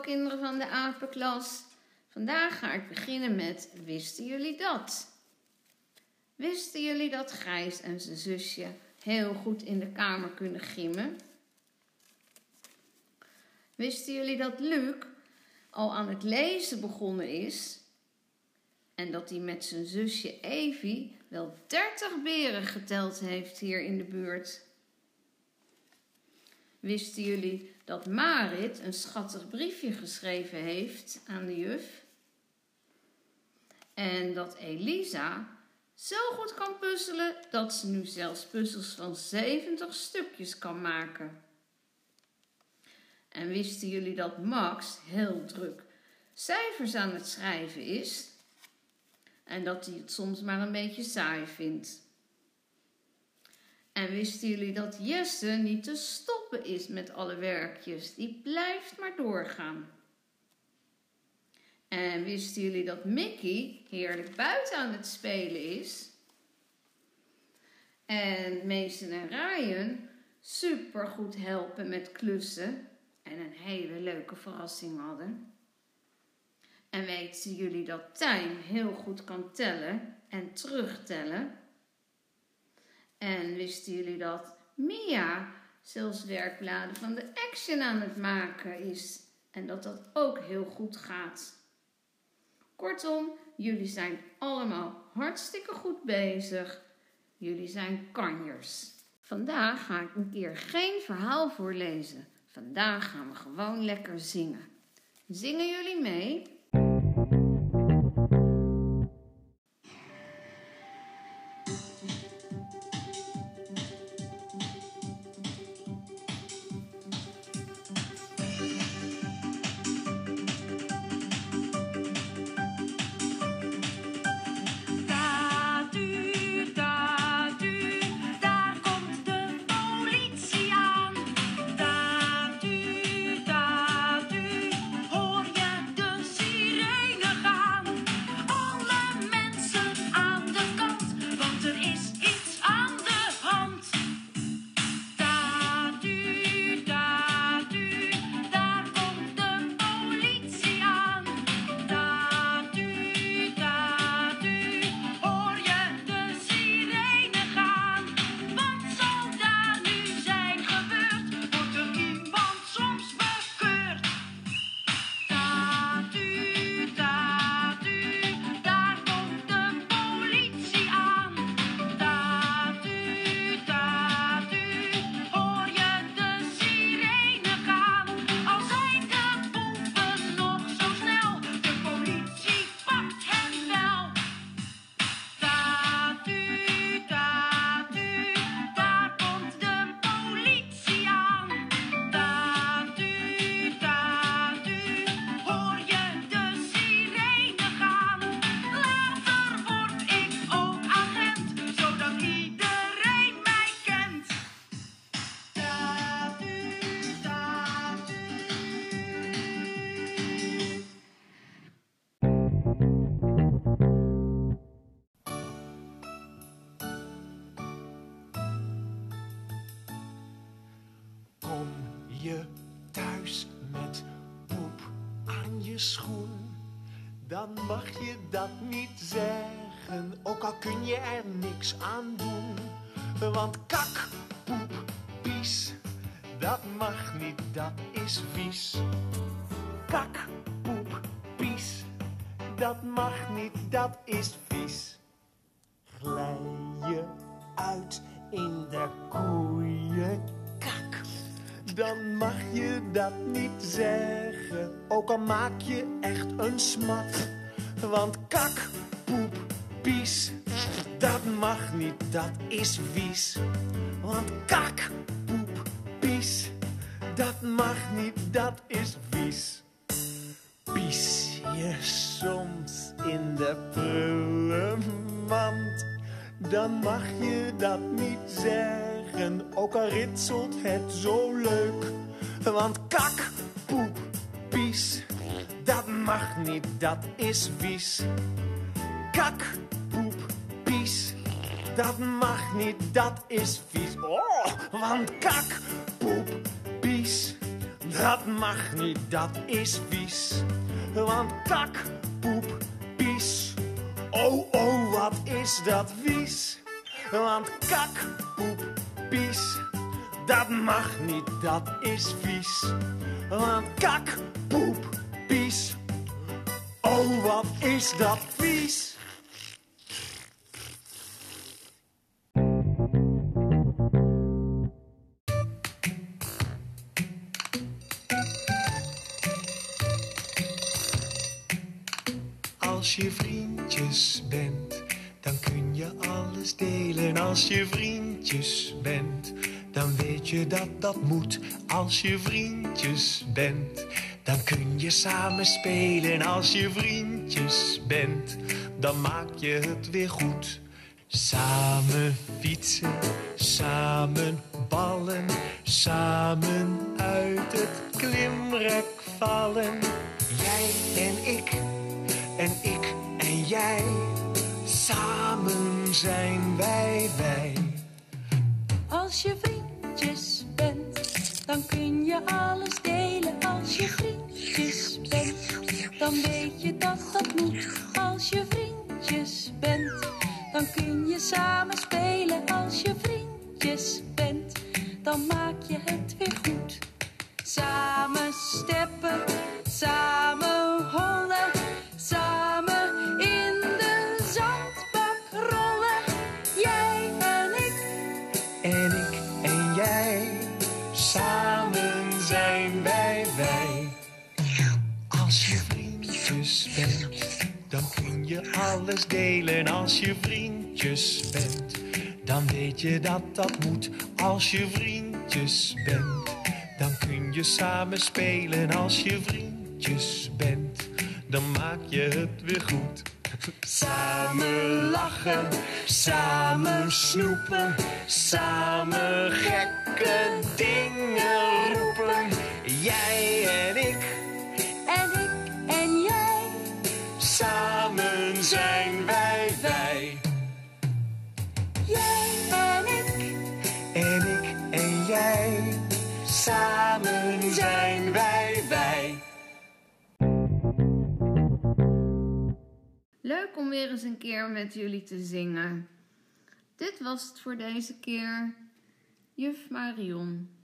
Kinderen van de apenklas. Vandaag ga ik beginnen met Wisten jullie dat? Wisten jullie dat Gijs en zijn zusje heel goed in de kamer kunnen gimmen? Wisten jullie dat Luc al aan het lezen begonnen is en dat hij met zijn zusje Evie wel 30 beren geteld heeft hier in de buurt? Wisten jullie dat Marit een schattig briefje geschreven heeft aan de juf? En dat Elisa zo goed kan puzzelen dat ze nu zelfs puzzels van 70 stukjes kan maken. En wisten jullie dat Max heel druk cijfers aan het schrijven is? En dat hij het soms maar een beetje saai vindt. En wisten jullie dat Jesse niet te stoppen is met alle werkjes? Die blijft maar doorgaan. En wisten jullie dat Mickey heerlijk buiten aan het spelen is? En Mason en Ryan super goed helpen met klussen en een hele leuke verrassing hadden. En weten jullie dat Tijn heel goed kan tellen en terugtellen? En wisten jullie dat Mia zelfs werkbladen van de Action aan het maken is en dat dat ook heel goed gaat? Kortom, jullie zijn allemaal hartstikke goed bezig. Jullie zijn kanjers. Vandaag ga ik een keer geen verhaal voorlezen. Vandaag gaan we gewoon lekker zingen. Zingen jullie mee? Je thuis met poep aan je schoen, dan mag je dat niet zeggen, ook al kun je er niks aan doen. Want kak, poep, pies, dat mag niet, dat is vies. Kak, poep, pies, dat mag niet, dat is vies. Glij je uit in de koeienkak dan mag je dat niet zeggen. Ook al maak je echt een smat. Want kak, poep, pies, dat mag niet, dat is vies. Want kak, poep, pies, dat mag niet, dat is vies. Pies je soms in de prullenmand, dan mag je dat niet zeggen, ook al ritselt het zo leuk. Want kak, poep, pies, dat mag niet, dat is vies. Kak, poep, pies, dat mag niet, dat is vies. Oh, want kak, poep, pies, Dat mag niet, dat is vies. Want kak, poep, pies. Oh, oh, wat is dat vies. Want kak, poep, pies. Dat mag niet, dat is vies. Want kak, poep, pies. Oh, wat is dat vies. Als je vriendjes bent, dan kun je alles delen. Als je vriendjes bent, dan weet je dat dat moet. Als je vriendjes bent, dan kun je samen spelen. Als je vriendjes bent, dan maak je het weer goed. Samen fietsen, samen ballen, samen uit het klimrek vallen. Jij en ik zijn wij wij. Als je vriendjes bent, dan kun je alles delen. Als je vriendjes bent, dan weet je dat dat moet. Als je vriendjes bent, dan kun je samen spelen. Als je vriendjes bent, dan maak je het weer goed. Samen zijn wij wij. Als je vriendjes bent, dan kun je alles delen. Als je vriendjes bent, dan weet je dat dat moet. Als je vriendjes bent, dan kun je samen spelen. Als je vriendjes bent, dan maak je het weer goed. Samen lachen, samen snoepen, samen gekke dingen roepen. Samen zijn wij wij. Leuk om weer eens een keer met jullie te zingen. Dit was het voor deze keer. Juf Marion.